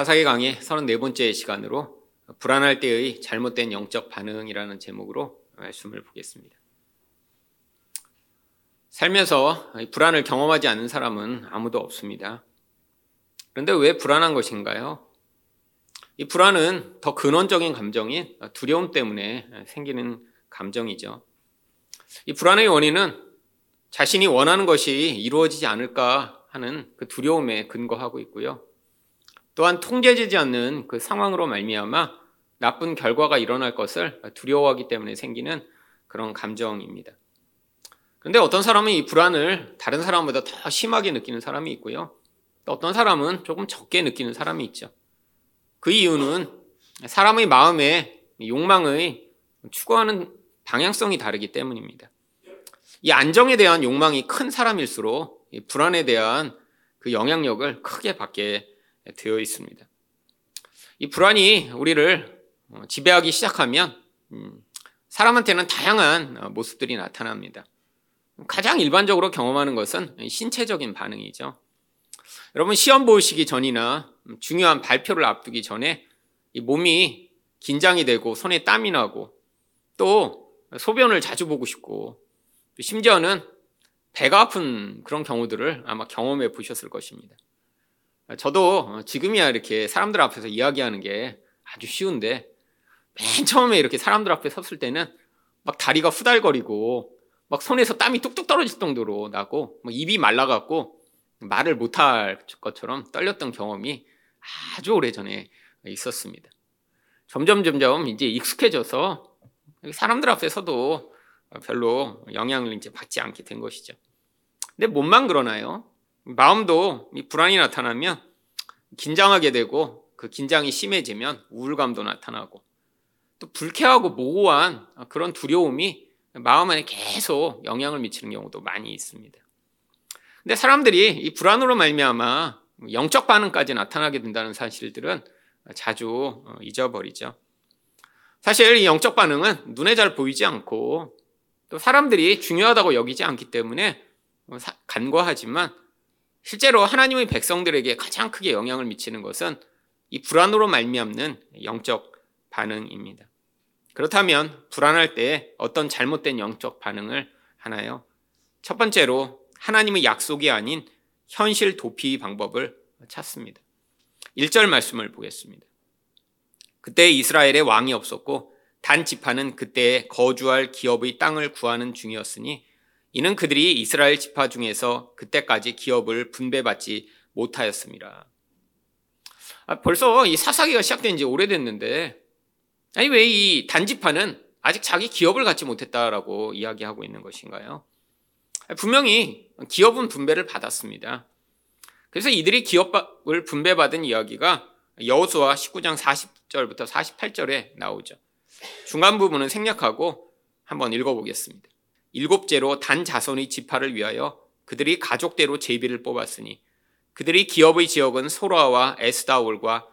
사사기 강의 34번째 시간으로 불안할 때의 잘못된 영적 반응이라는 제목으로 말씀을 보겠습니다. 살면서 불안을 경험하지 않는 사람은 아무도 없습니다. 그런데 왜 불안한 것인가요? 이 불안은 더 근원적인 감정인 두려움 때문에 생기는 감정이죠. 이 불안의 원인은 자신이 원하는 것이 이루어지지 않을까 하는 그 두려움에 근거하고 있고요. 또한 통제되지 않는 그 상황으로 말미암아 나쁜 결과가 일어날 것을 두려워하기 때문에 생기는 그런 감정입니다. 그런데 어떤 사람은 이 불안을 다른 사람보다 더 심하게 느끼는 사람이 있고요. 또 어떤 사람은 조금 적게 느끼는 사람이 있죠. 그 이유는 사람의 마음에 욕망의 추구하는 방향성이 다르기 때문입니다. 이 안정에 대한 욕망이 큰 사람일수록 불안에 대한 그 영향력을 크게 받게 되어 있습니다. 이 불안이 우리를 어, 지배하기 시작하면 음, 사람한테는 다양한 어, 모습들이 나타납니다. 가장 일반적으로 경험하는 것은 신체적인 반응이죠. 여러분 시험 보시기 전이나 중요한 발표를 앞두기 전에 몸이 긴장이 되고 손에 땀이 나고 또 소변을 자주 보고 싶고 심지어는 배가 아픈 그런 경우들을 아마 경험해 보셨을 것입니다. 저도 지금이야 이렇게 사람들 앞에서 이야기하는 게 아주 쉬운데 맨 처음에 이렇게 사람들 앞에 섰을 때는 막 다리가 후달거리고 막 손에서 땀이 뚝뚝 떨어질 정도로 나고 입이 말라갖고 말을 못할 것처럼 떨렸던 경험이 아주 오래전에 있었습니다. 점점 점점 이제 익숙해져서 사람들 앞에서도 별로 영향을 이제 받지 않게 된 것이죠. 근데 몸만 그러나요? 마음도 불안이 나타나면 긴장하게 되고 그 긴장이 심해지면 우울감도 나타나고 또 불쾌하고 모호한 그런 두려움이 마음 안에 계속 영향을 미치는 경우도 많이 있습니다. 근데 사람들이 이 불안으로 말미암아 영적 반응까지 나타나게 된다는 사실들은 자주 잊어버리죠. 사실 이 영적 반응은 눈에 잘 보이지 않고 또 사람들이 중요하다고 여기지 않기 때문에 간과하지만 실제로 하나님의 백성들에게 가장 크게 영향을 미치는 것은 이 불안으로 말미암는 영적 반응입니다. 그렇다면 불안할 때 어떤 잘못된 영적 반응을 하나요? 첫 번째로 하나님의 약속이 아닌 현실 도피 방법을 찾습니다. 1절 말씀을 보겠습니다. 그때 이스라엘에 왕이 없었고 단 지파는 그때 거주할 기업의 땅을 구하는 중이었으니 이는 그들이 이스라엘 지파 중에서 그때까지 기업을 분배받지 못하였습니다. 아, 벌써 이 사사기가 시작된 지 오래됐는데, 아니, 왜 이 단지파는 아직 자기 기업을 갖지 못했다라고 이야기하고 있는 것인가요? 아, 분명히 기업은 분배를 받았습니다. 그래서 이들이 기업을 분배받은 이야기가 여호수아 19장 40절부터 48절에 나오죠. 중간 부분은 생략하고 한번 읽어보겠습니다. 일곱째로 단 자손의 지파를 위하여 그들이 가족대로 제비를 뽑았으니 그들이 기업의 지역은 소라와 에스다올과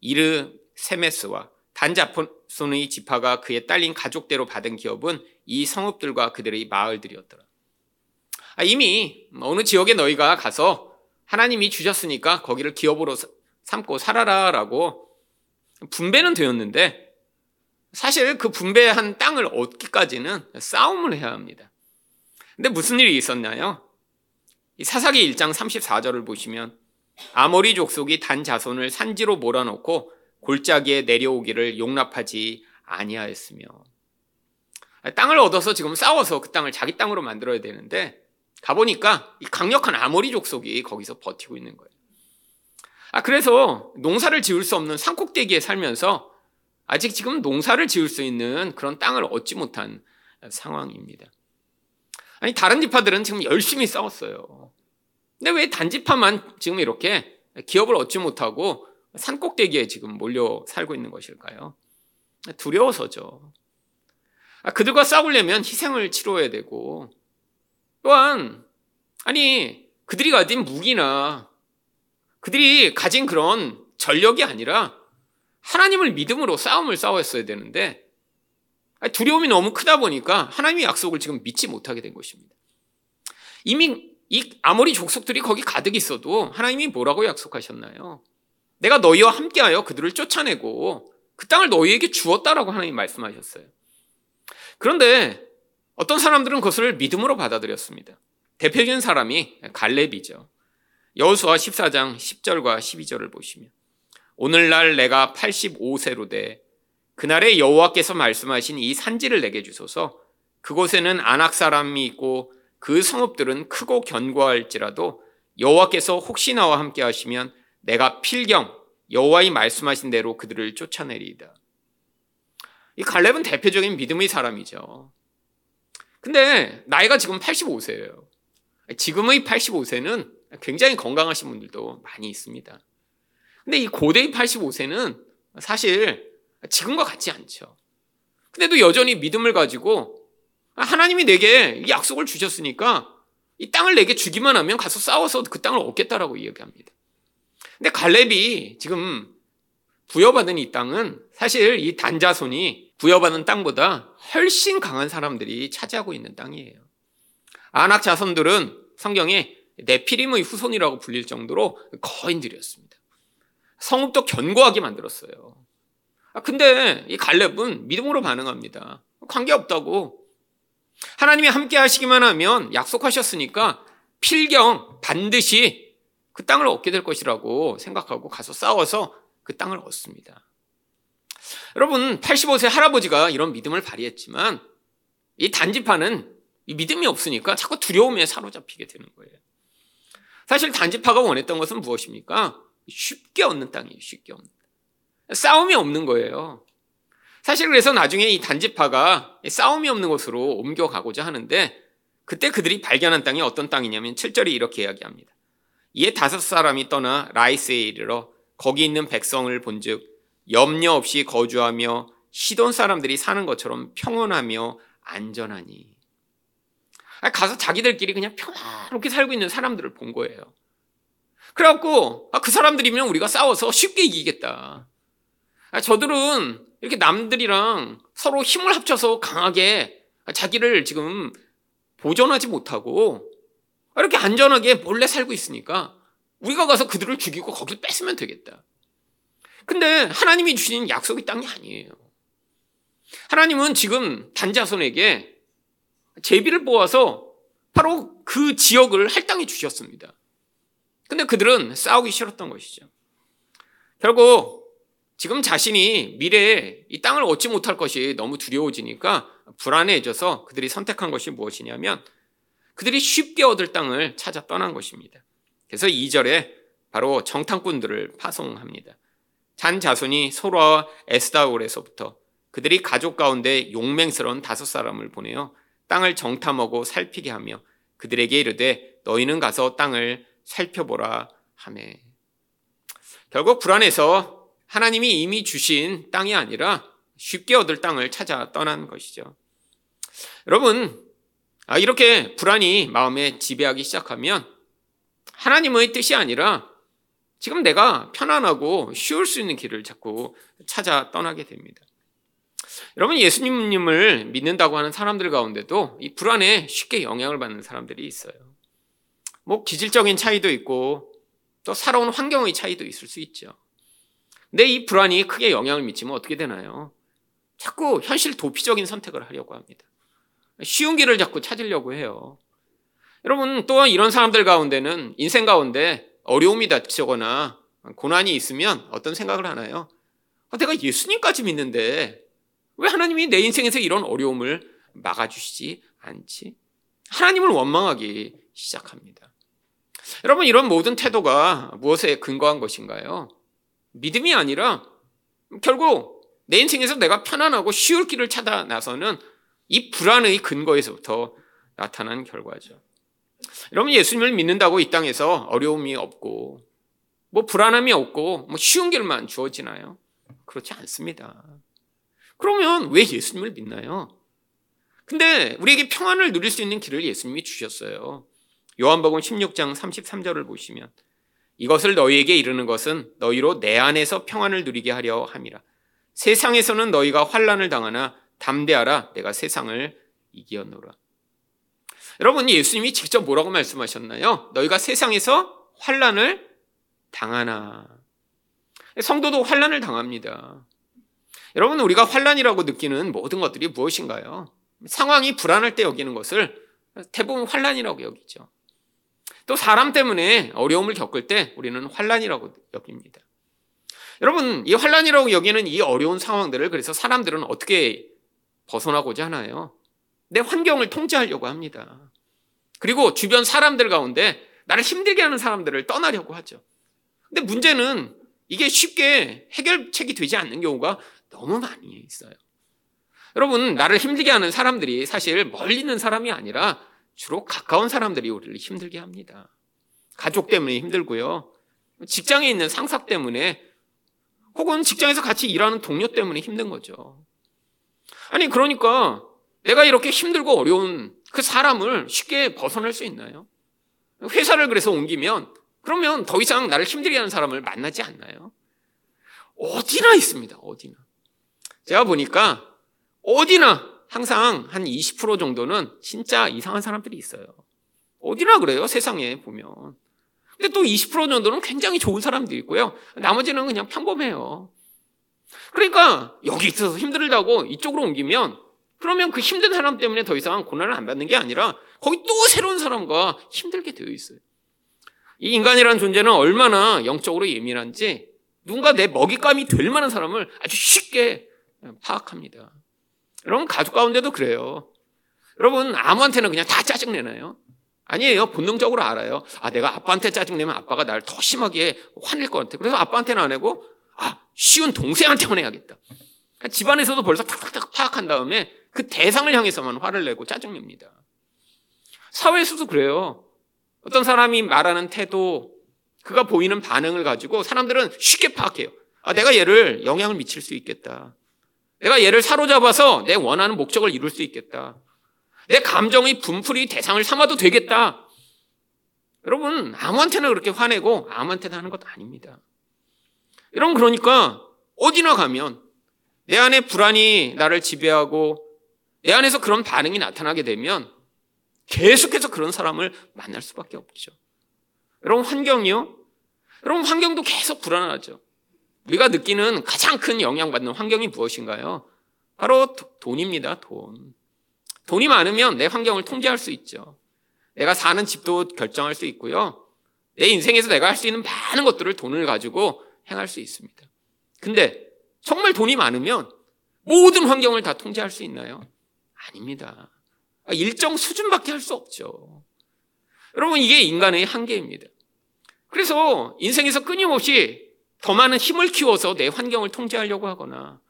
이르 세메스와 단 자손의 지파가 그에 딸린 가족대로 받은 기업은 이 성읍들과 그들의 마을들이었더라. 아, 이미 어느 지역에 너희가 가서 하나님이 주셨으니까 거기를 기업으로 삼고 살아라라고 분배는 되었는데 사실 그 분배한 땅을 얻기까지는 싸움을 해야 합니다. 근데 무슨 일이 있었나요? 사사기 1장 34절을 보시면 아모리 족속이 단 자손을 산지로 몰아넣고 골짜기에 내려오기를 용납하지 아니하였으며 땅을 얻어서 지금 싸워서 그 땅을 자기 땅으로 만들어야 되는데 가보니까 이 강력한 아모리 족속이 거기서 버티고 있는 거예요. 아, 그래서 농사를 지을 수 없는 산꼭대기에 살면서 아직 지금 농사를 지을 수 있는 그런 땅을 얻지 못한 상황입니다. 아니, 다른 지파들은 지금 열심히 싸웠어요. 근데 왜 단지파만 지금 이렇게 기업을 얻지 못하고 산꼭대기에 지금 몰려 살고 있는 것일까요? 두려워서죠. 아, 그들과 싸우려면 희생을 치러야 되고, 또한, 아니, 그들이 가진 무기나 그들이 가진 그런 전력이 아니라 하나님을 믿음으로 싸움을 싸웠어야 되는데 두려움이 너무 크다 보니까 하나님의 약속을 지금 믿지 못하게 된 것입니다. 이미 이 아무리 족속들이 거기 가득 있어도 하나님이 뭐라고 약속하셨나요? 내가 너희와 함께하여 그들을 쫓아내고 그 땅을 너희에게 주었다라고 하나님 말씀하셨어요. 그런데 어떤 사람들은 그것을 믿음으로 받아들였습니다. 대표적인 사람이 갈렙이죠. 여호수아 14장 10절과 12절을 보시면 오늘날 내가 85세로 돼 그날에 여호와께서 말씀하신 이 산지를 내게 주소서 그곳에는 안악 사람이 있고 그 성읍들은 크고 견고할지라도 여호와께서 혹시 나와 함께 하시면 내가 필경 여호와의 말씀하신 대로 그들을 쫓아내리이다. 이 갈렙은 대표적인 믿음의 사람이죠. 근데 나이가 지금 85세예요. 지금의 85세는 굉장히 건강하신 분들도 많이 있습니다. 근데 이 고대의 85세는 사실 지금과 같지 않죠. 근데도 여전히 믿음을 가지고 하나님이 내게 약속을 주셨으니까 이 땅을 내게 주기만 하면 가서 싸워서 그 땅을 얻겠다라고 이야기합니다. 근데 갈렙이 지금 부여받은 이 땅은 사실 이 단자손이 부여받은 땅보다 훨씬 강한 사람들이 차지하고 있는 땅이에요. 아낙 자손들은 성경에 네피림의 후손이라고 불릴 정도로 거인들이었습니다. 성읍도 견고하게 만들었어요. 아, 근데 이 갈렙은 믿음으로 반응합니다. 관계없다고. 하나님이 함께 하시기만 하면 약속하셨으니까 필경 반드시 그 땅을 얻게 될 것이라고 생각하고 가서 싸워서 그 땅을 얻습니다. 여러분, 85세 할아버지가 이런 믿음을 발휘했지만 이 단지파는 이 믿음이 없으니까 자꾸 두려움에 사로잡히게 되는 거예요. 사실 단지파가 원했던 것은 무엇입니까? 쉽게 얻는 땅이에요. 쉽게 얻는 땅. 싸움이 없는 거예요. 사실 그래서 나중에 이 단지파가 싸움이 없는 곳으로 옮겨가고자 하는데 그때 그들이 발견한 땅이 어떤 땅이냐면 7절이 이렇게 이야기합니다. 이에 다섯 사람이 떠나 라이스에 이르러 거기 있는 백성을 본즉 염려 없이 거주하며 시돈 사람들이 사는 것처럼 평온하며 안전하니 가서 자기들끼리 그냥 평화롭게 살고 있는 사람들을 본 거예요. 그래갖고 아, 그 사람들이면 우리가 싸워서 쉽게 이기겠다. 아, 저들은 이렇게 남들이랑 서로 힘을 합쳐서 강하게 자기를 지금 보존하지 못하고 이렇게 안전하게 몰래 살고 있으니까 우리가 가서 그들을 죽이고 거길 뺏으면 되겠다. 근데 하나님이 주신 약속의 땅이 아니에요. 하나님은 지금 단자손에게 제비를 뽑아서 바로 그 지역을 할당해 주셨습니다. 근데 그들은 싸우기 싫었던 것이죠. 결국 지금 자신이 미래에 이 땅을 얻지 못할 것이 너무 두려워지니까 불안해져서 그들이 선택한 것이 무엇이냐면 그들이 쉽게 얻을 땅을 찾아 떠난 것입니다. 그래서 2절에 바로 정탐꾼들을 파송합니다. 잔 자손이 소로와 에스다올에서부터 그들이 가족 가운데 용맹스러운 다섯 사람을 보내어 땅을 정탐하고 살피게 하며 그들에게 이르되 너희는 가서 땅을 살펴보라 하매 결국 불안해서 하나님이 이미 주신 땅이 아니라 쉽게 얻을 땅을 찾아 떠난 것이죠. 여러분 아, 이렇게 불안이 마음에 지배하기 시작하면 하나님의 뜻이 아니라 지금 내가 편안하고 쉬울 수 있는 길을 자꾸 찾아 떠나게 됩니다. 여러분 예수님을 믿는다고 하는 사람들 가운데도 이 불안에 쉽게 영향을 받는 사람들이 있어요. 뭐 기질적인 차이도 있고 또 살아온 환경의 차이도 있을 수 있죠. 근데 이 불안이 크게 영향을 미치면 어떻게 되나요? 자꾸 현실 도피적인 선택을 하려고 합니다. 쉬운 길을 자꾸 찾으려고 해요. 여러분 또한 이런 사람들 가운데는 인생 가운데 어려움이 닥치거나 고난이 있으면 어떤 생각을 하나요? 아, 내가 예수님까지 믿는데 왜 하나님이 내 인생에서 이런 어려움을 막아주시지 않지? 하나님을 원망하기 시작합니다. 여러분, 이런 모든 태도가 무엇에 근거한 것인가요? 믿음이 아니라 결국 내 인생에서 내가 편안하고 쉬울 길을 찾아 나서는 이 불안의 근거에서부터 나타난 결과죠. 여러분, 예수님을 믿는다고 이 땅에서 어려움이 없고, 뭐 불안함이 없고, 뭐 쉬운 길만 주어지나요? 그렇지 않습니다. 그러면 왜 예수님을 믿나요? 근데 우리에게 평안을 누릴 수 있는 길을 예수님이 주셨어요. 요한복음 16장 33절을 보시면 이것을 너희에게 이르는 것은 너희로 내 안에서 평안을 누리게 하려 함이라. 세상에서는 너희가 환란을 당하나 담대하라 내가 세상을 이기었노라. 여러분 예수님이 직접 뭐라고 말씀하셨나요? 너희가 세상에서 환란을 당하나. 성도도 환란을 당합니다. 여러분 우리가 환란이라고 느끼는 모든 것들이 무엇인가요? 상황이 불안할 때 여기는 것을 대부분 환란이라고 여기죠. 또 사람 때문에 어려움을 겪을 때 우리는 환란이라고 여깁니다. 여러분 이 환란이라고 여기는 이 어려운 상황들을 그래서 사람들은 어떻게 벗어나고자 하나요? 내 환경을 통제하려고 합니다. 그리고 주변 사람들 가운데 나를 힘들게 하는 사람들을 떠나려고 하죠. 근데 문제는 이게 쉽게 해결책이 되지 않는 경우가 너무 많이 있어요. 여러분, 나를 힘들게 하는 사람들이 사실 멀리 있는 사람이 아니라 주로 가까운 사람들이 우리를 힘들게 합니다. 가족 때문에 힘들고요. 직장에 있는 상사 때문에 혹은 직장에서 같이 일하는 동료 때문에 힘든 거죠. 아니, 그러니까 내가 이렇게 힘들고 어려운 그 사람을 쉽게 벗어날 수 있나요? 회사를 그래서 옮기면 그러면 더 이상 나를 힘들게 하는 사람을 만나지 않나요? 어디나 있습니다. 어디나. 제가 보니까 어디나 항상 한 20% 정도는 진짜 이상한 사람들이 있어요. 어디나 그래요. 세상에 보면. 근데 또 20% 정도는 굉장히 좋은 사람들이 있고요. 나머지는 그냥 평범해요. 그러니까 여기 있어서 힘들다고 이쪽으로 옮기면 그러면 그 힘든 사람 때문에 더 이상 고난을 안 받는 게 아니라 거기 또 새로운 사람과 힘들게 되어 있어요. 이 인간이라는 존재는 얼마나 영적으로 예민한지 누군가 내 먹잇감이 될 만한 사람을 아주 쉽게 파악합니다. 여러분 가족 가운데도 그래요. 여러분 아무한테나 그냥 다 짜증내나요? 아니에요. 본능적으로 알아요. 아 내가 아빠한테 짜증내면 아빠가 나를 더 심하게 화낼 것 같아. 그래서 아빠한테는 안 하고 아 쉬운 동생한테 화내야겠다. 집안에서도 벌써 탁탁탁 파악한 다음에 그 대상을 향해서만 화를 내고 짜증냅니다. 사회에서도 그래요. 어떤 사람이 말하는 태도, 그가 보이는 반응을 가지고 사람들은 쉽게 파악해요. 아, 내가 얘를 영향을 미칠 수 있겠다. 내가 얘를 사로잡아서 내 원하는 목적을 이룰 수 있겠다. 내 감정의 분풀이 대상을 삼아도 되겠다. 여러분, 아무한테나 그렇게 화내고 아무한테나 하는 것 아닙니다. 여러분, 그러니까 어디나 가면 내 안에 불안이 나를 지배하고 내 안에서 그런 반응이 나타나게 되면 계속해서 그런 사람을 만날 수밖에 없죠. 여러분, 환경이요? 여러분, 환경도 계속 불안하죠. 우리가 느끼는 가장 큰 영향받는 환경이 무엇인가요? 바로 돈입니다, 돈. 돈이 많으면 내 환경을 통제할 수 있죠. 내가 사는 집도 결정할 수 있고요. 내 인생에서 내가 할 수 있는 많은 것들을 돈을 가지고 행할 수 있습니다. 근데 정말 돈이 많으면 모든 환경을 다 통제할 수 있나요? 아닙니다. 일정 수준밖에 할 수 없죠. 여러분, 이게 인간의 한계입니다. 그래서 인생에서 끊임없이 더 많은 힘을 키워서 내 환경을 통제하려고 하거나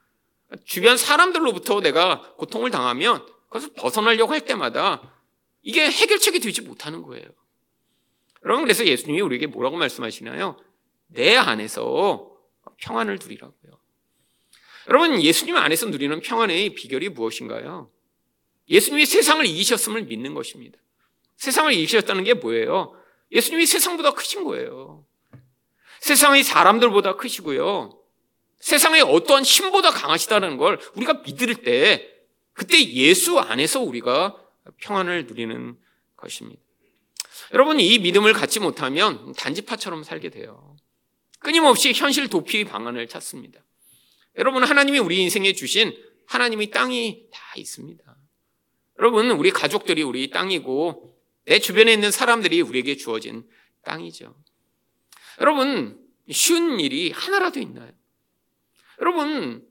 주변 사람들로부터 내가 고통을 당하면 그것을 벗어나려고 할 때마다 이게 해결책이 되지 못하는 거예요. 여러분, 그래서 예수님이 우리에게 뭐라고 말씀하시나요? 내 안에서 평안을 누리라고요. 여러분, 예수님 안에서 누리는 평안의 비결이 무엇인가요? 예수님이 세상을 이기셨음을 믿는 것입니다. 세상을 이기셨다는 게 뭐예요? 예수님이 세상보다 크신 거예요. 세상의 사람들보다 크시고요. 세상의 어떠한 힘보다 강하시다는 걸 우리가 믿을 때 그때 예수 안에서 우리가 평안을 누리는 것입니다. 여러분 이 믿음을 갖지 못하면 단지파처럼 살게 돼요. 끊임없이 현실 도피 방안을 찾습니다. 여러분 하나님이 우리 인생에 주신 하나님의 땅이 다 있습니다. 여러분, 우리 가족들이 우리 땅이고 내 주변에 있는 사람들이 우리에게 주어진 땅이죠. 여러분, 쉬운 일이 하나라도 있나요? 여러분,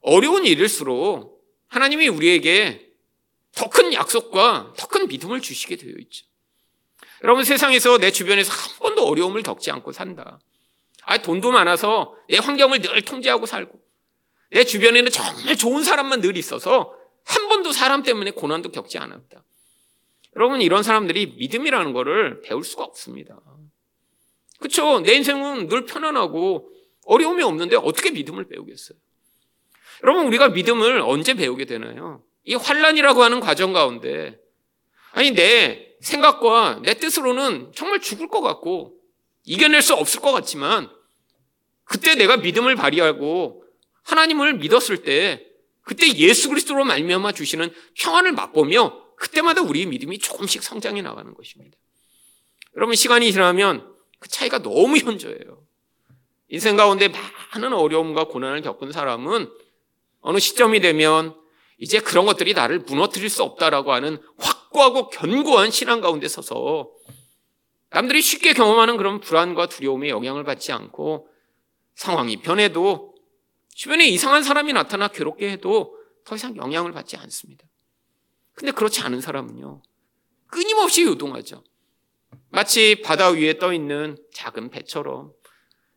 어려운 일일수록 하나님이 우리에게 더 큰 약속과 더 큰 믿음을 주시게 되어 있죠. 여러분, 세상에서 내 주변에서 한 번도 어려움을 겪지 않고 산다. 아, 돈도 많아서 내 환경을 늘 통제하고 살고, 내 주변에는 정말 좋은 사람만 늘 있어서 한 번도 사람 때문에 고난도 겪지 않았다. 여러분 이런 사람들이 믿음이라는 것을 배울 수가 없습니다. 그렇죠? 내 인생은 늘 편안하고 어려움이 없는데 어떻게 믿음을 배우겠어요? 여러분 우리가 믿음을 언제 배우게 되나요? 이 환란이라고 하는 과정 가운데 아니 내 생각과 내 뜻으로는 정말 죽을 것 같고 이겨낼 수 없을 것 같지만 그때 내가 믿음을 발휘하고 하나님을 믿었을 때 그때 예수 그리스도로 말미암아 주시는 평안을 맛보며 그때마다 우리의 믿음이 조금씩 성장해 나가는 것입니다. 여러분 시간이 지나면 그 차이가 너무 현저해요. 인생 가운데 많은 어려움과 고난을 겪은 사람은 어느 시점이 되면 이제 그런 것들이 나를 무너뜨릴 수 없다라고 하는 확고하고 견고한 신앙 가운데 서서 남들이 쉽게 경험하는 그런 불안과 두려움에 영향을 받지 않고 상황이 변해도 주변에 이상한 사람이 나타나 괴롭게 해도 더 이상 영향을 받지 않습니다. 근데 그렇지 않은 사람은요. 끊임없이 요동하죠. 마치 바다 위에 떠 있는 작은 배처럼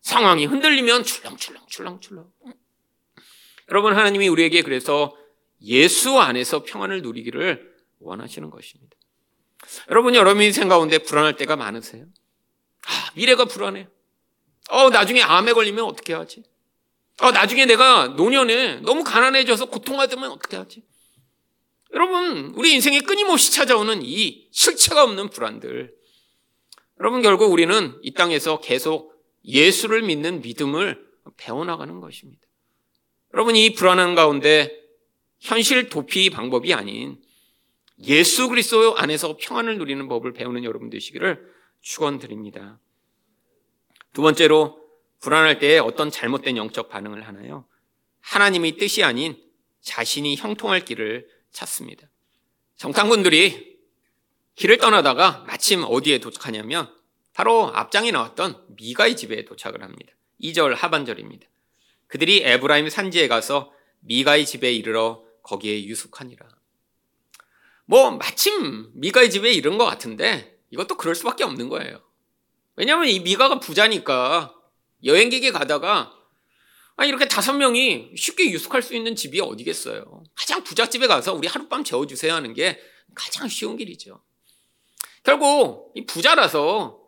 상황이 흔들리면 출렁출렁 출렁출렁. 여러분 하나님이 우리에게 그래서 예수 안에서 평안을 누리기를 원하시는 것입니다. 여러분 여러분 인생 가운데 불안할 때가 많으세요? 아, 미래가 불안해. 어, 나중에 암에 걸리면 어떻게 하지? 어, 나중에 내가 노년에 너무 가난해져서 고통받으면 어떻게 하지? 여러분, 우리 인생에 끊임없이 찾아오는 이 실체가 없는 불안들. 여러분, 결국 우리는 이 땅에서 계속 예수를 믿는 믿음을 배워나가는 것입니다. 여러분, 이 불안한 가운데 현실 도피 방법이 아닌 예수 그리스도 안에서 평안을 누리는 법을 배우는 여러분 되시기를 축원드립니다. 두 번째로 불안할 때 어떤 잘못된 영적 반응을 하나요? 하나님의 뜻이 아닌 자신이 형통할 길을 찾습니다. 정탐꾼들이 길을 떠나다가 마침 어디에 도착하냐면 바로 앞장에 나왔던 미가의 집에 도착을 합니다. 2절 하반절입니다. 그들이 에브라임 산지에 가서 미가의 집에 이르러 거기에 유숙하니라. 뭐 마침 미가의 집에 이른 것 같은데 이것도 그럴 수밖에 없는 거예요. 왜냐하면 이 미가가 부자니까 여행객이 가다가 아 이렇게 다섯 명이 쉽게 유숙할 수 있는 집이 어디겠어요. 가장 부잣집에 가서 우리 하룻밤 재워주세요 하는 게 가장 쉬운 길이죠. 결국 이 부자라서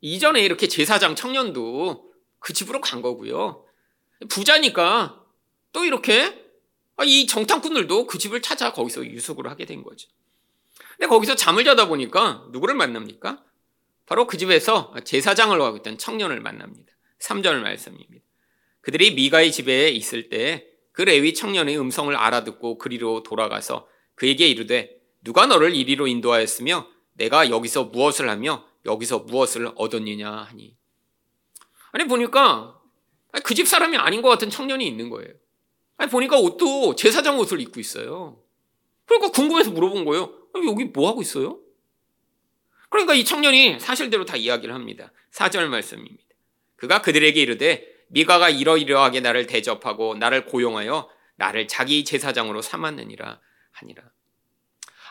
이전에 이렇게 제사장 청년도 그 집으로 간 거고요. 부자니까 또 이렇게 이 정탐꾼들도 그 집을 찾아 거기서 유숙을 하게 된 거죠. 근데 거기서 잠을 자다 보니까 누구를 만납니까? 바로 그 집에서 제사장을 하고 있던 청년을 만납니다. 3절 말씀입니다. 그들이 미가의 집에 있을 때 그 레위 청년의 음성을 알아듣고 그리로 돌아가서 그에게 이르되 누가 너를 이리로 인도하였으며 내가 여기서 무엇을 하며 여기서 무엇을 얻었느냐 하니 아니 보니까 그 집 사람이 아닌 것 같은 청년이 있는 거예요. 아니 보니까 옷도 제사장 옷을 입고 있어요. 그러니까 궁금해서 물어본 거예요. 여기 뭐 하고 있어요? 그러니까 이 청년이 사실대로 다 이야기를 합니다. 4절 말씀입니다. 그가 그들에게 이르되 미가가 이러이러하게 나를 대접하고 나를 고용하여 나를 자기 제사장으로 삼았느니라 하니라.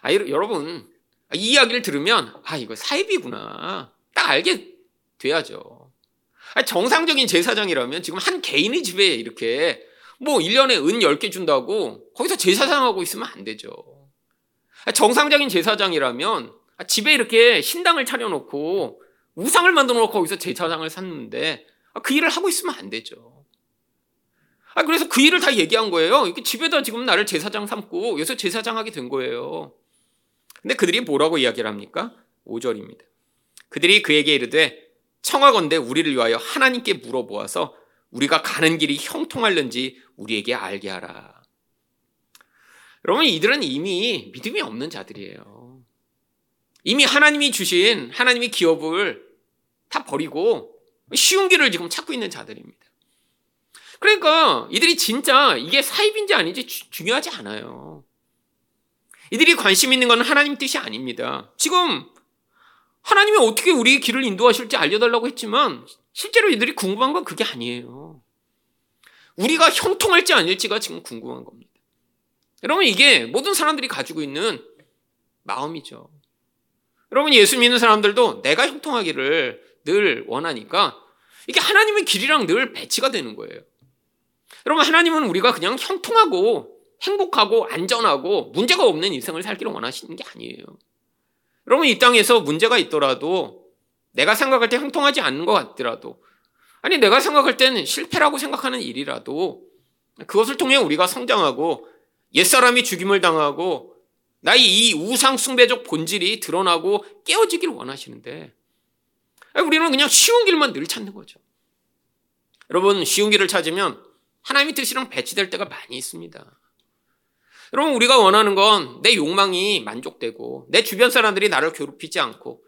아, 여러분 이 이야기를 들으면 아 이거 사입이구나 딱 알게 돼야죠. 아, 정상적인 제사장이라면 지금 한 개인의 집에 이렇게 뭐 1년에 은 10개 준다고 거기서 제사장하고 있으면 안 되죠. 아, 정상적인 제사장이라면 집에 이렇게 신당을 차려놓고 우상을 만들어 놓고 거기서 제사장을 샀는데 아, 그 일을 하고 있으면 안 되죠. 아, 그래서 그 일을 다 얘기한 거예요. 이렇게 집에다 지금 나를 제사장 삼고 여기서 제사장 하게 된 거예요. 근데 그들이 뭐라고 이야기를 합니까? 5절입니다. 그들이 그에게 이르되 청하건대 우리를 위하여 하나님께 물어보아서 우리가 가는 길이 형통할는지 우리에게 알게 하라. 여러분 이들은 이미 믿음이 없는 자들이에요. 이미 하나님이 주신 하나님의 기업을 다 버리고 쉬운 길을 지금 찾고 있는 자들입니다. 그러니까 이들이 진짜 이게 사입인지 아닌지 주, 중요하지 않아요. 이들이 관심 있는 건 하나님 뜻이 아닙니다. 지금 하나님이 어떻게 우리 길을 인도하실지 알려달라고 했지만 실제로 이들이 궁금한 건 그게 아니에요. 우리가 형통할지 아닐지가 지금 궁금한 겁니다. 여러분 이게 모든 사람들이 가지고 있는 마음이죠. 여러분 예수 믿는 사람들도 내가 형통하기를 늘 원하니까 이게 하나님의 길이랑 늘 배치가 되는 거예요. 여러분 하나님은 우리가 그냥 형통하고 행복하고 안전하고 문제가 없는 인생을 살기를 원하시는 게 아니에요. 여러분 이 땅에서 문제가 있더라도 내가 생각할 때 형통하지 않는 것 같더라도 아니 내가 생각할 때는 실패라고 생각하는 일이라도 그것을 통해 우리가 성장하고 옛사람이 죽임을 당하고 나의 이 우상 숭배적 본질이 드러나고 깨어지길 원하시는데 우리는 그냥 쉬운 길만 늘 찾는 거죠. 여러분 쉬운 길을 찾으면 하나님의 뜻이랑 배치될 때가 많이 있습니다. 여러분 우리가 원하는 건 내 욕망이 만족되고 내 주변 사람들이 나를 괴롭히지 않고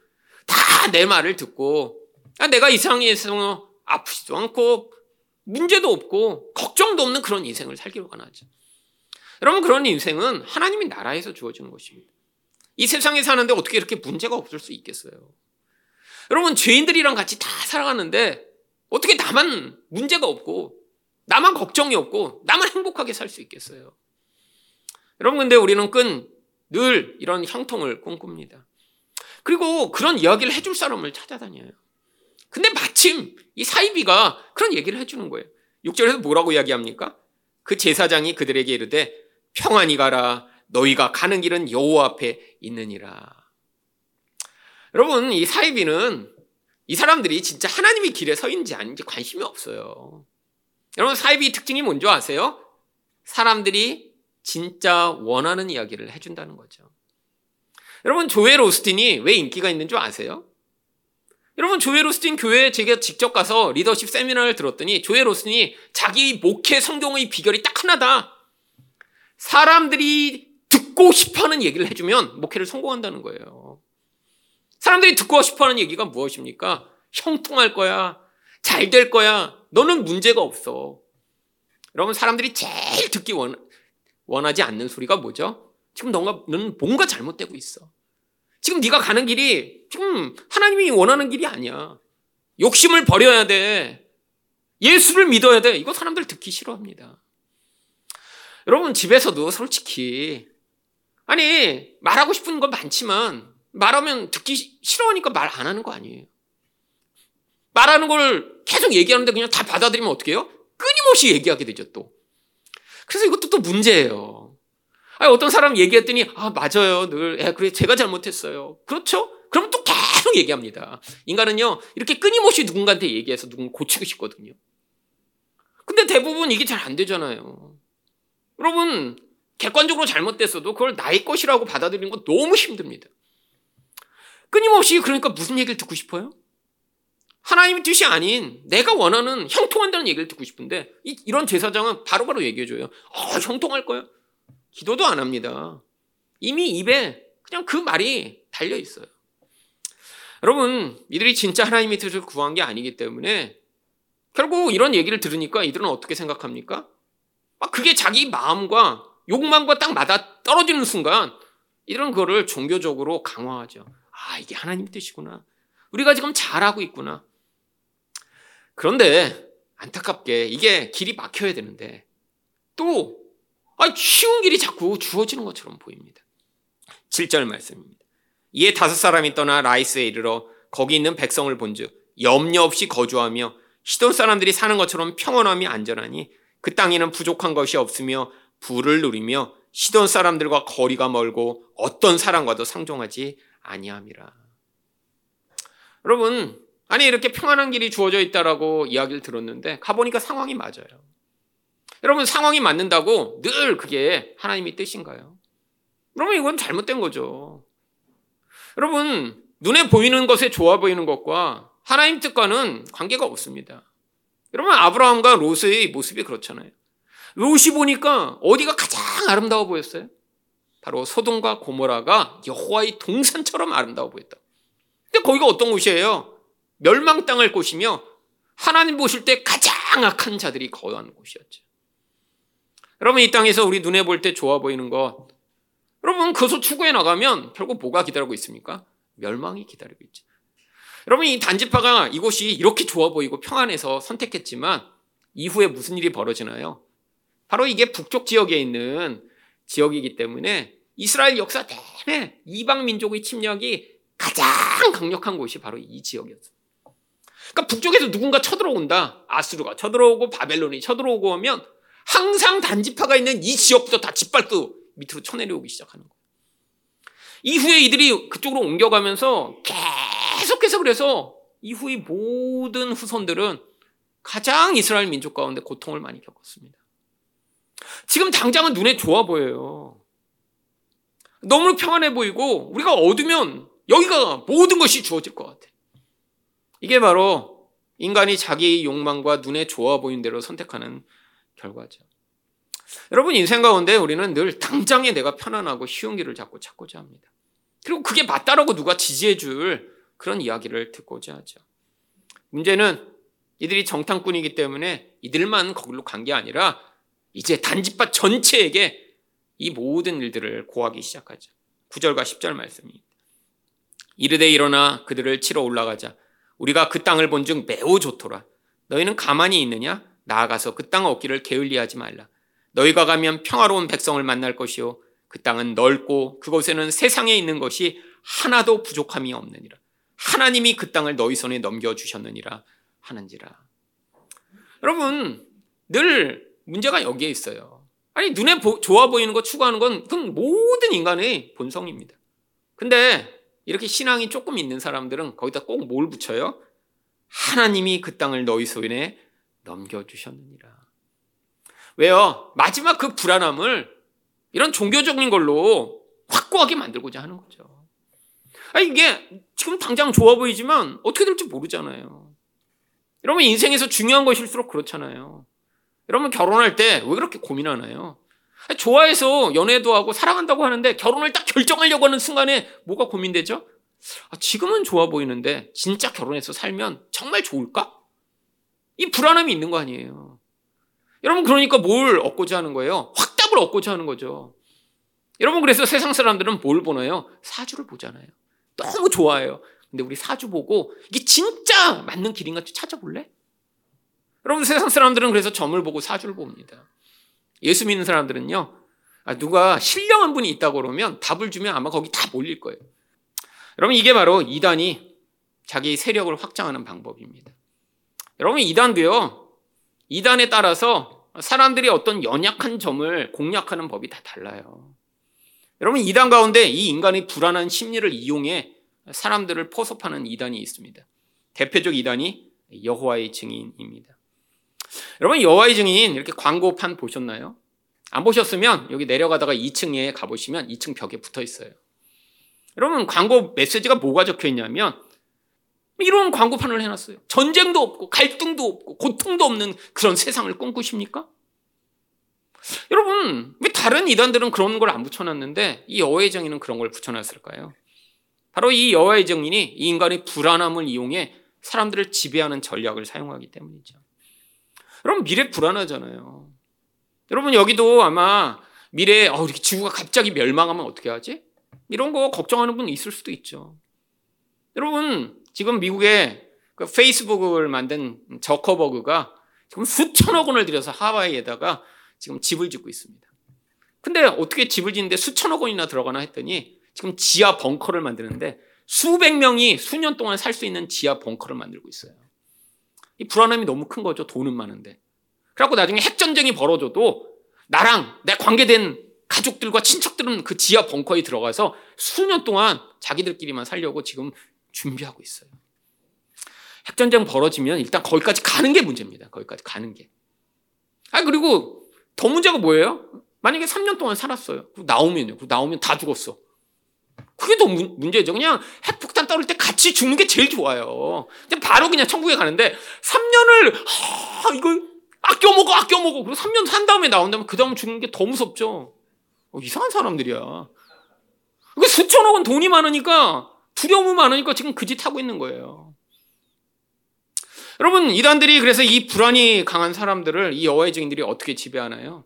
다 내 말을 듣고 아, 내가 이상해서 아프지도 않고 문제도 없고 걱정도 없는 그런 인생을 살기를 원하죠. 여러분 그런 인생은 하나님의 나라에서 주어지는 것입니다. 이 세상에 사는데 어떻게 이렇게 문제가 없을 수 있겠어요? 여러분 죄인들이랑 같이 다 살아가는데 어떻게 나만 문제가 없고 나만 걱정이 없고 나만 행복하게 살 수 있겠어요? 여러분 근데 우리는 끈 늘 이런 형통을 꿈꿉니다. 그리고 그런 이야기를 해줄 사람을 찾아다녀요. 근데 마침 이 사이비가 그런 얘기를 해주는 거예요. 6절에서 뭐라고 이야기합니까? 그 제사장이 그들에게 이르되 평안히 가라 너희가 가는 길은 여호와 앞에 있느니라. 여러분 이 사이비는 이 사람들이 진짜 하나님의 길에 서 있는지 아닌지 관심이 없어요. 여러분 사이비 특징이 뭔지 아세요? 사람들이 진짜 원하는 이야기를 해준다는 거죠. 여러분 조엘 오스틴이 왜 인기가 있는 줄 아세요? 여러분 조엘 오스틴 교회에 제가 직접 가서 리더십 세미나를 들었더니 조엘 오스틴이 자기 목회 성경의 비결이 딱 하나다. 사람들이 듣고 싶어하는 얘기를 해주면 목회를 성공한다는 거예요. 사람들이 듣고 싶어하는 얘기가 무엇입니까? 형통할 거야. 잘 될 거야. 너는 문제가 없어. 여러분 사람들이 제일 듣기 원, 원하지 않는 소리가 뭐죠? 지금 너가 너는 뭔가 잘못되고 있어. 지금 네가 가는 길이 지금 하나님이 원하는 길이 아니야. 욕심을 버려야 돼. 예수를 믿어야 돼. 이거 사람들 듣기 싫어합니다. 여러분 집에서도 솔직히 아니 말하고 싶은 건 많지만 말하면 듣기 싫어하니까 말 안 하는 거 아니에요. 말하는 걸 계속 얘기하는데 그냥 다 받아들이면 어떻게 해요? 끊임없이 얘기하게 되죠 또. 그래서 이것도 또 문제예요. 아니, 어떤 사람 얘기했더니 아 맞아요 늘 예, 그래 제가 잘못했어요. 그렇죠? 그럼 또 계속 얘기합니다. 인간은요 이렇게 끊임없이 누군가한테 얘기해서 누군 고치고 싶거든요. 근데 대부분 이게 잘 안 되잖아요. 여러분 객관적으로 잘못됐어도 그걸 나의 것이라고 받아들이는 건 너무 힘듭니다. 끊임없이 그러니까 무슨 얘기를 듣고 싶어요? 하나님의 뜻이 아닌 내가 원하는 형통한다는 얘기를 듣고 싶은데 이, 런 제사장은 바로바로 바로 얘기해줘요. 어, 형통할 거야. 기도도 안 합니다. 이미 입에 그냥 그 말이 달려 있어요. 여러분, 이들이 진짜 하나님의 뜻을 구한 게 아니기 때문에 결국 이런 얘기를 들으니까 이들은 어떻게 생각합니까? 막 그게 자기 마음과 욕망과 딱 맞아 떨어지는 순간 이런 거를 종교적으로 강화하죠. 아, 이게 하나님 뜻이구나. 우리가 지금 잘하고 있구나. 그런데 안타깝게 이게 길이 막혀야 되는데 또 아, 쉬운 길이 자꾸 주어지는 것처럼 보입니다. 7절 말씀입니다. 이에 다섯 사람이 떠나 라이스에 이르러 거기 있는 백성을 본즉 염려 없이 거주하며 시돈 사람들이 사는 것처럼 평온함이 안전하니 그 땅에는 부족한 것이 없으며 부를 누리며 시돈 사람들과 거리가 멀고 어떤 사람과도 상종하지 아니함이라. 여러분 아니 이렇게 평안한 길이 주어져 있다라고 이야기를 들었는데 가보니까 상황이 맞아요. 여러분 상황이 맞는다고 늘 그게 하나님의 뜻인가요? 여러분 이건 잘못된 거죠. 여러분 눈에 보이는 것에 좋아 보이는 것과 하나님 뜻과는 관계가 없습니다. 여러분 아브라함과 롯의 모습이 그렇잖아요. 롯이 보니까 어디가 가장 아름다워 보였어요? 바로 소돔과 고모라가 여호와의 동산처럼 아름다워 보였다. 근데 거기가 어떤 곳이에요? 멸망 당할 곳이며 하나님 보실 때 가장 악한 자들이 거하는 곳이었죠. 여러분 이 땅에서 우리 눈에 볼 때 좋아 보이는 것 여러분 그것을 추구해 나가면 결국 뭐가 기다리고 있습니까? 멸망이 기다리고 있죠. 여러분 이 단지파가 이곳이 이렇게 좋아 보이고 평안해서 선택했지만 이후에 무슨 일이 벌어지나요? 바로 이게 북쪽 지역에 있는 지역이기 때문에 이스라엘 역사 내내 이방 민족의 침략이 가장 강력한 곳이 바로 이 지역이었어요. 그러니까 북쪽에서 누군가 쳐들어온다. 아수르가 쳐들어오고 바벨론이 쳐들어오고 하면 항상 단지파가 있는 이 지역부터 다 짓밟고 밑으로 쳐내려오기 시작하는 거예요. 이후에 이들이 그쪽으로 옮겨가면서 계속해서 그래서 이후의 모든 후손들은 가장 이스라엘 민족 가운데 고통을 많이 겪었습니다. 지금 당장은 눈에 좋아 보여요. 너무 평안해 보이고 우리가 얻으면 여기가 모든 것이 주어질 것 같아. 이게 바로 인간이 자기 욕망과 눈에 좋아 보이는 대로 선택하는 결과죠. 여러분 인생 가운데 우리는 늘 당장에 내가 편안하고 쉬운 길을 잡고 찾고자 합니다. 그리고 그게 맞다라고 누가 지지해 줄 그런 이야기를 듣고자 하죠. 문제는 이들이 정탐꾼이기 때문에 이들만 거기로 간 게 아니라 이제 단지파 전체에게 이 모든 일들을 고하기 시작하죠. 9절과 10절 말씀입니다. 이르되 일어나 그들을 치러 올라가자. 우리가 그 땅을 본즉 매우 좋더라. 너희는 가만히 있느냐? 나아가서 그 땅 얻기를 게을리하지 말라. 너희가 가면 평화로운 백성을 만날 것이요 그 땅은 넓고 그곳에는 세상에 있는 것이 하나도 부족함이 없느니라. 하나님이 그 땅을 너희 손에 넘겨 주셨느니라 하는지라. 여러분 늘 문제가 여기에 있어요. 아니 눈에 보, 좋아 보이는 거 추구하는 건 그건 모든 인간의 본성입니다. 근데 이렇게 신앙이 조금 있는 사람들은 거기다 꼭 뭘 붙여요? 하나님이 그 땅을 너희 손에 넘겨주셨느니라. 왜요? 마지막 그 불안함을 이런 종교적인 걸로 확고하게 만들고자 하는 거죠. 아 이게 지금 당장 좋아 보이지만 어떻게 될지 모르잖아요. 여러분 인생에서 중요한 것일수록 그렇잖아요. 여러분 결혼할 때 왜 그렇게 고민하나요? 좋아해서 연애도 하고 사랑한다고 하는데 결혼을 딱 결정하려고 하는 순간에 뭐가 고민되죠? 아, 지금은 좋아 보이는데 진짜 결혼해서 살면 정말 좋을까? 이 불안함이 있는 거 아니에요. 여러분 그러니까 뭘 얻고자 하는 거예요? 확답을 얻고자 하는 거죠. 여러분 그래서 세상 사람들은 뭘 보나요? 사주를 보잖아요. 너무 좋아해요. 근데 우리 사주 보고 이게 진짜 맞는 길인가 찾아볼래? 여러분 세상 사람들은 그래서 점을 보고 사주를 봅니다. 예수 믿는 사람들은요. 아, 누가 신령한 분이 있다고 그러면 답을 주면 아마 거기 다 몰릴 거예요. 여러분 이게 바로 이단이 자기 세력을 확장하는 방법입니다. 여러분 이단도요. 이단에 따라서 사람들이 어떤 연약한 점을 공략하는 법이 다 달라요. 여러분 이단 가운데 이 인간의 불안한 심리를 이용해 사람들을 포섭하는 이단이 있습니다. 대표적 이단이 여호와의 증인입니다. 여러분 여호와의 증인 이렇게 광고판 보셨나요? 안 보셨으면 여기 내려가다가 2층에 가보시면 2층 벽에 붙어 있어요. 여러분 광고 메시지가 뭐가 적혀 있냐면 이런 광고판을 해놨어요. 전쟁도 없고 갈등도 없고 고통도 없는 그런 세상을 꿈꾸십니까? 여러분 왜 다른 이단들은 그런 걸 안 붙여놨는데 이 여호와의 증인은 그런 걸 붙여놨을까요? 바로 이 여호와의 증인이 이 인간의 불안함을 이용해 사람들을 지배하는 전략을 사용하기 때문이죠. 여러분 미래 불안하잖아요. 여러분 여기도 아마 미래에 어, 이렇게 지구가 갑자기 멸망하면 어떻게 하지? 이런 거 걱정하는 분 있을 수도 있죠. 여러분 지금 미국의 그 페이스북을 만든 저커버그가 지금 수천억 원을 들여서 하와이에다가 지금 집을 짓고 있습니다. 근데 어떻게 집을 짓는데 수천억 원이나 들어가나 했더니 지금 지하 벙커를 만드는데 수백 명이 수년 동안 살 수 있는 지하 벙커를 만들고 있어요. 이 불안함이 너무 큰 거죠. 돈은 많은데. 그래갖고 나중에 핵전쟁이 벌어져도 나랑 내 관계된 가족들과 친척들은 그 지하 벙커에 들어가서 수년 동안 자기들끼리만 살려고 지금 준비하고 있어요. 핵전쟁 벌어지면 일단 거기까지 가는 게 문제입니다. 거기까지 가는 게. 아, 그리고 더 문제가 뭐예요? 만약에 3년 동안 살았어요. 나오면요. 나오면 다 죽었어. 그게 더 문제죠. 그냥 핵폭 탄 떨을 때 같이 죽는 게 제일 좋아요. 바로 그냥 천국에 가는데 3년을 하, 이거 아껴 먹어 아껴 먹어. 그리고 3년 산 다음에 나온다면 그 다음 죽는 게 더 무섭죠. 어, 이상한 사람들이야. 그 수천억은 돈이 많으니까 두려움이 많으니까 지금 그 짓 하고 있는 거예요. 여러분 이단들이 그래서 이 불안이 강한 사람들을 이 여호와의 증인들이 어떻게 지배하나요?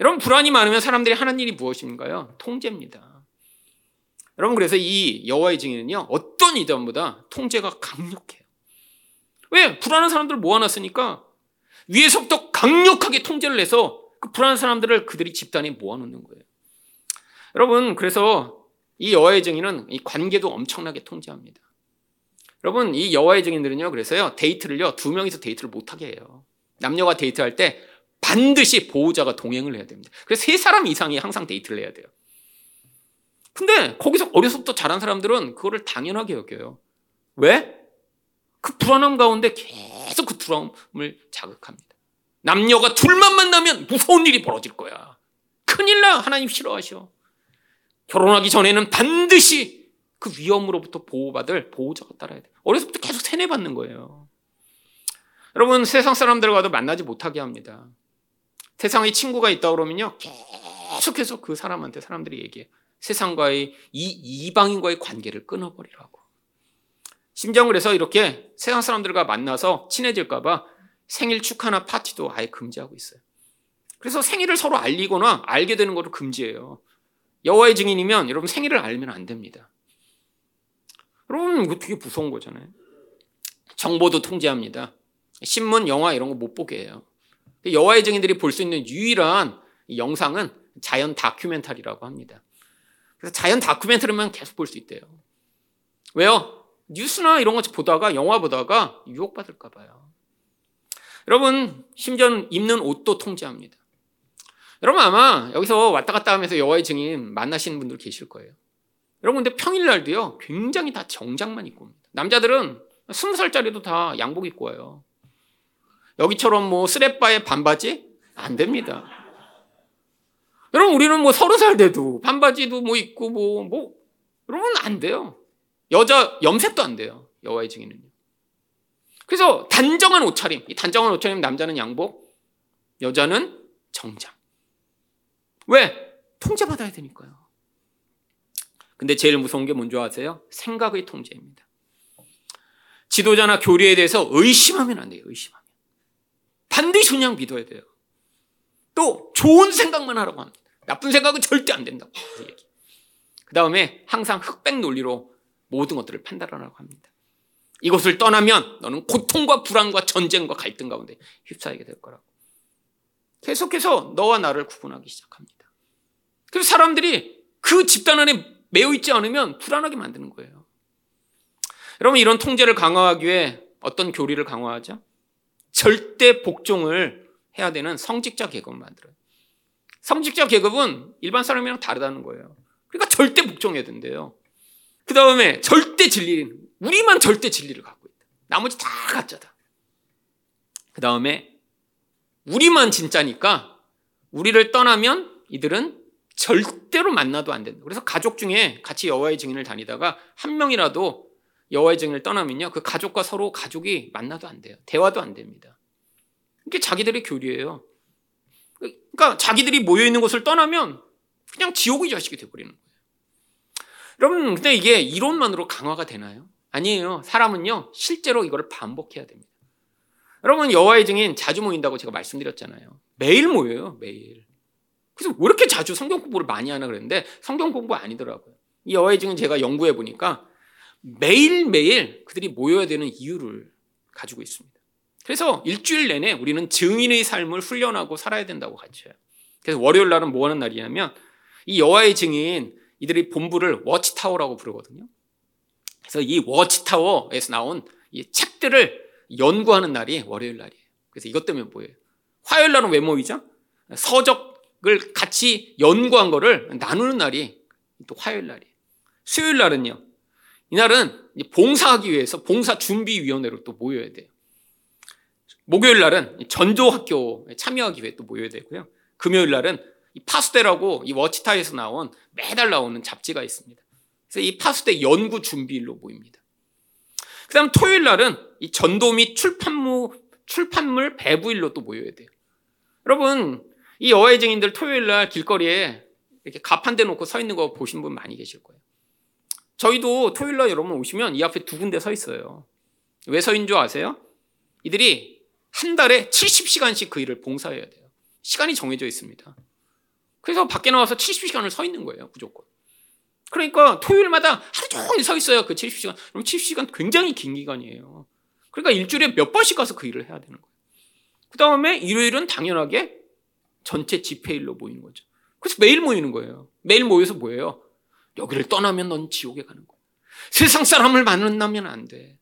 여러분 불안이 많으면 사람들이 하는 일이 무엇인가요? 통제입니다. 여러분 그래서 이 여호와의 증인은요 어떤 이단보다 통제가 강력해요. 왜 불안한 사람들을 모아놨으니까 위에서부터 강력하게 통제를 해서 그 불안한 사람들을 그들이 집단에 모아놓는 거예요. 여러분 그래서 이 여호와의 증인은 이 관계도 엄청나게 통제합니다. 여러분 이 여호와의 증인들은요 그래서요 데이트를요 두 명이서 데이트를 못하게 해요. 남녀가 데이트할 때 반드시 보호자가 동행을 해야 됩니다. 그래서 세 사람 이상이 항상 데이트를 해야 돼요. 근데 거기서 어려서부터 자란 사람들은 그거를 당연하게 여겨요. 왜? 그 불안함 가운데 계속 그 두려움을 자극합니다. 남녀가 둘만 만나면 무서운 일이 벌어질 거야. 큰일 나. 하나님 싫어하셔. 결혼하기 전에는 반드시 그 위험으로부터 보호받을 보호자가 따라야 돼. 어려서부터 계속 세뇌받는 거예요. 여러분 세상 사람들과도 만나지 못하게 합니다. 세상에 친구가 있다 그러면요 계속해서 그 사람한테 사람들이 얘기해. 세상과의 이 이방인과의 관계를 끊어버리라고. 심지어 그래서 이렇게 세상 사람들과 만나서 친해질까봐 생일 축하나 파티도 아예 금지하고 있어요. 그래서 생일을 서로 알리거나 알게 되는 것을 금지해요. 여호와의 증인이면 여러분 생일을 알면 안 됩니다. 여러분 이거 되게 무서운 거잖아요. 정보도 통제합니다. 신문, 영화 이런 거 못 보게 해요. 여호와의 증인들이 볼 수 있는 유일한 영상은 자연 다큐멘터리라고 합니다. 그래서 자연 다큐멘터리만 계속 볼 수 있대요. 왜요? 뉴스나 이런 거 보다가 영화 보다가 유혹받을까 봐요. 여러분 심지어 입는 옷도 통제합니다. 여러분 아마 여기서 왔다 갔다 하면서 여호와의 증인 만나시는 분들 계실 거예요. 여러분 근데 평일날도요 굉장히 다 정장만 입고 옵니다. 남자들은 스무 살짜리도 다 양복 입고 와요. 여기처럼 뭐 쓰레빠에 반바지 안 됩니다. 여러분 우리는 뭐 서른 살 돼도 반바지도 뭐 입고 뭐뭐 뭐, 여러분 안 돼요. 여자 염색도 안 돼요. 여호와의 증인은요. 그래서 단정한 옷차림, 이 단정한 옷차림 남자는 양복, 여자는 정장. 왜? 통제받아야 되니까요. 근데 제일 무서운 게 뭔지 아세요? 생각의 통제입니다. 지도자나 교리에 대해서 의심하면 안 돼요. 의심하면. 반드시 그냥 믿어야 돼요. 또 좋은 생각만 하라고 합니다. 나쁜 생각은 절대 안 된다고. 그 다음에 항상 흑백 논리로 모든 것들을 판단하라고 합니다. 이곳을 떠나면 너는 고통과 불안과 전쟁과 갈등 가운데 휩싸이게 될 거라고. 계속해서 너와 나를 구분하기 시작합니다. 그래서 사람들이 그 집단 안에 매여 있지 않으면 불안하게 만드는 거예요. 여러분 이런 통제를 강화하기 위해 어떤 교리를 강화하죠? 절대 복종을 해야 되는 성직자 계급을 만들어요. 성직자 계급은 일반 사람이랑 다르다는 거예요. 그러니까 절대 복종해야 된대요. 그 다음에 절대 진리, 우리만 절대 진리를 갖고 있다. 나머지 다 가짜다. 그 다음에 우리만 진짜니까 우리를 떠나면 이들은 절대로 만나도 안 된다. 그래서 가족 중에 같이 여호와의 증인을 다니다가 한 명이라도 여호와의 증인을 떠나면요. 그 가족과 서로 가족이 만나도 안 돼요. 대화도 안 됩니다. 이게 자기들의 교리예요. 그러니까 자기들이 모여 있는 곳을 떠나면 그냥 지옥의 자식이 되어버리는 거예요. 여러분, 근데 이게 이론만으로 강화가 되나요? 아니에요. 사람은요, 실제로 이거를 반복해야 됩니다. 여러분, 여호와의 증인 자주 모인다고 제가 말씀드렸잖아요. 매일 모여요, 매일. 그래서 왜 이렇게 자주 성경 공부를 많이 하나 그랬는데 성경 공부 아니더라고요. 이 여호와의 증인 제가 연구해 보니까 매일매일 그들이 모여야 되는 이유를 가지고 있습니다. 그래서 일주일 내내 우리는 증인의 삶을 훈련하고 살아야 된다고 가르쳐요. 그래서 월요일 날은 뭐 하는 날이냐면 이 여호와의 증인 이들이 본부를 워치타워라고 부르거든요. 그래서 이 워치타워에서 나온 이 책들을 연구하는 날이 월요일 날이에요. 그래서 이것 때문에 뭐예요? 화요일 날은 왜 모이죠? 서적을 같이 연구한 거를 나누는 날이 또 화요일 날이에요. 수요일 날은요. 이날은 봉사하기 위해서 봉사 준비 위원회로 또 모여야 돼요. 목요일 날은 전조 학교에 참여하기 위해 또 모여야 되고요. 금요일 날은 이 파수대라고 이 워치타에서 나온 매달 나오는 잡지가 있습니다. 그래서 이 파수대 연구 준비일로 모입니다. 그 다음 토요일 날은 이 전도 및 출판물, 출판물 배부일로 또 모여야 돼요. 여러분, 이 여호의 증인들 토요일 날 길거리에 이렇게 가판대 놓고 서 있는 거 보신 분 많이 계실 거예요. 저희도 토요일 날 여러분 오시면 이 앞에 두 군데 서 있어요. 왜 서인 줄 아세요? 이들이 한 달에 70시간씩 그 일을 봉사해야 돼요. 시간이 정해져 있습니다. 그래서 밖에 나와서 70시간을 서 있는 거예요, 무조건. 그러니까 토요일마다 하루 종일 서 있어요, 그 70시간. 그럼 70시간 굉장히 긴 기간이에요. 그러니까 일주일에 몇 번씩 가서 그 일을 해야 되는 거예요. 그 다음에 일요일은 당연하게 전체 집회일로 모이는 거죠. 그래서 매일 모이는 거예요. 매일 모여서 뭐예요? 여기를 떠나면 넌 지옥에 가는 거야. 세상 사람을 만나면 안 돼.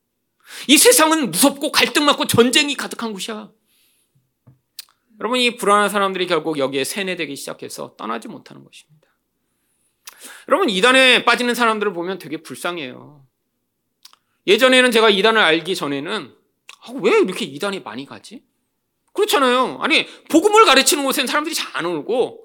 이 세상은 무섭고 갈등 많고 전쟁이 가득한 곳이야. 여러분 이 불안한 사람들이 결국 여기에 세뇌되기 시작해서 떠나지 못하는 것입니다. 여러분 이단에 빠지는 사람들을 보면 되게 불쌍해요. 예전에는 제가 이단을 알기 전에는 아, 왜 이렇게 이단이 많이 가지? 그렇잖아요. 아니 복음을 가르치는 곳에는 사람들이 잘 안 오고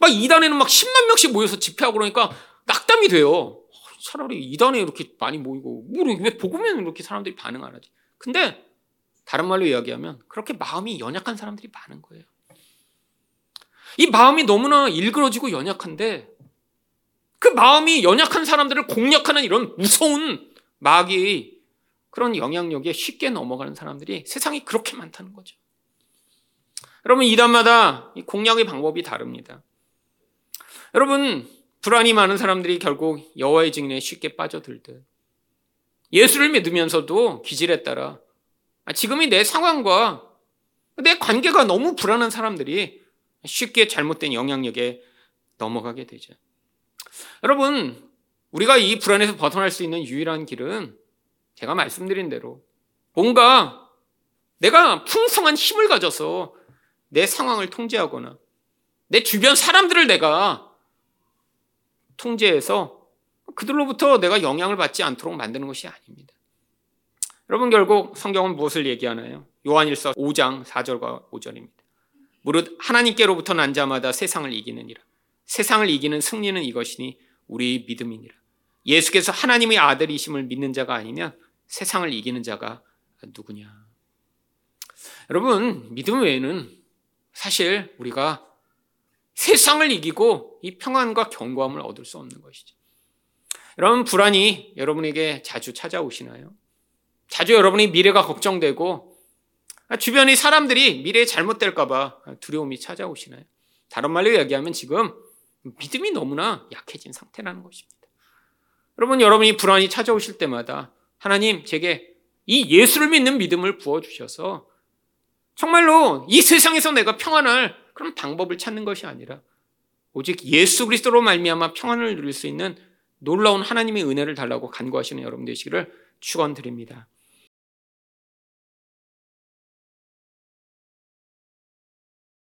막 이단에는 막 10만 명씩 모여서 집회하고 그러니까 낙담이 돼요. 차라리 이단에 이렇게 많이 모이고 왜 복음에는 이렇게 사람들이 반응 안 하지? 근데 다른 말로 이야기하면 그렇게 마음이 연약한 사람들이 많은 거예요. 이 마음이 너무나 일그러지고 연약한데 그 마음이 연약한 사람들을 공략하는 이런 무서운 마귀의 그런 영향력에 쉽게 넘어가는 사람들이 세상에 그렇게 많다는 거죠. 여러분 이단마다 공략의 방법이 다릅니다. 여러분 불안이 많은 사람들이 결국 여호와의 증인에 쉽게 빠져들듯 예수를 믿으면서도 기질에 따라 아, 지금이 내 상황과 내 관계가 너무 불안한 사람들이 쉽게 잘못된 영향력에 넘어가게 되죠. 여러분, 우리가 이 불안에서 벗어날 수 있는 유일한 길은 제가 말씀드린 대로 뭔가 내가 풍성한 힘을 가져서 내 상황을 통제하거나 내 주변 사람들을 내가 통제해서 그들로부터 내가 영향을 받지 않도록 만드는 것이 아닙니다. 여러분 결국 성경은 무엇을 얘기하나요? 요한일서 5장 4절과 5절입니다. 무릇 하나님께로부터 난 자마다 세상을 이기느니라. 세상을 이기는 승리는 이것이니 우리 믿음이니라. 예수께서 하나님의 아들이심을 믿는 자가 아니면 세상을 이기는 자가 누구냐? 여러분, 믿음 외에는 사실 우리가 세상을 이기고 이 평안과 견고함을 얻을 수 없는 것이죠. 여러분, 불안이 여러분에게 자주 찾아오시나요? 자주 여러분이 미래가 걱정되고 주변의 사람들이 미래에 잘못될까봐 두려움이 찾아오시나요? 다른 말로 얘기하면 지금 믿음이 너무나 약해진 상태라는 것입니다. 여러분, 여러분이 불안이 찾아오실 때마다 하나님 제게 이 예수를 믿는 믿음을 부어 주셔서 정말로 이 세상에서 내가 평안할 그런 방법을 찾는 것이 아니라 오직 예수 그리스도로 말미암아 평안을 누릴 수 있는 놀라운 하나님의 은혜를 달라고 간구하시는 여러분 되시기를 축원드립니다.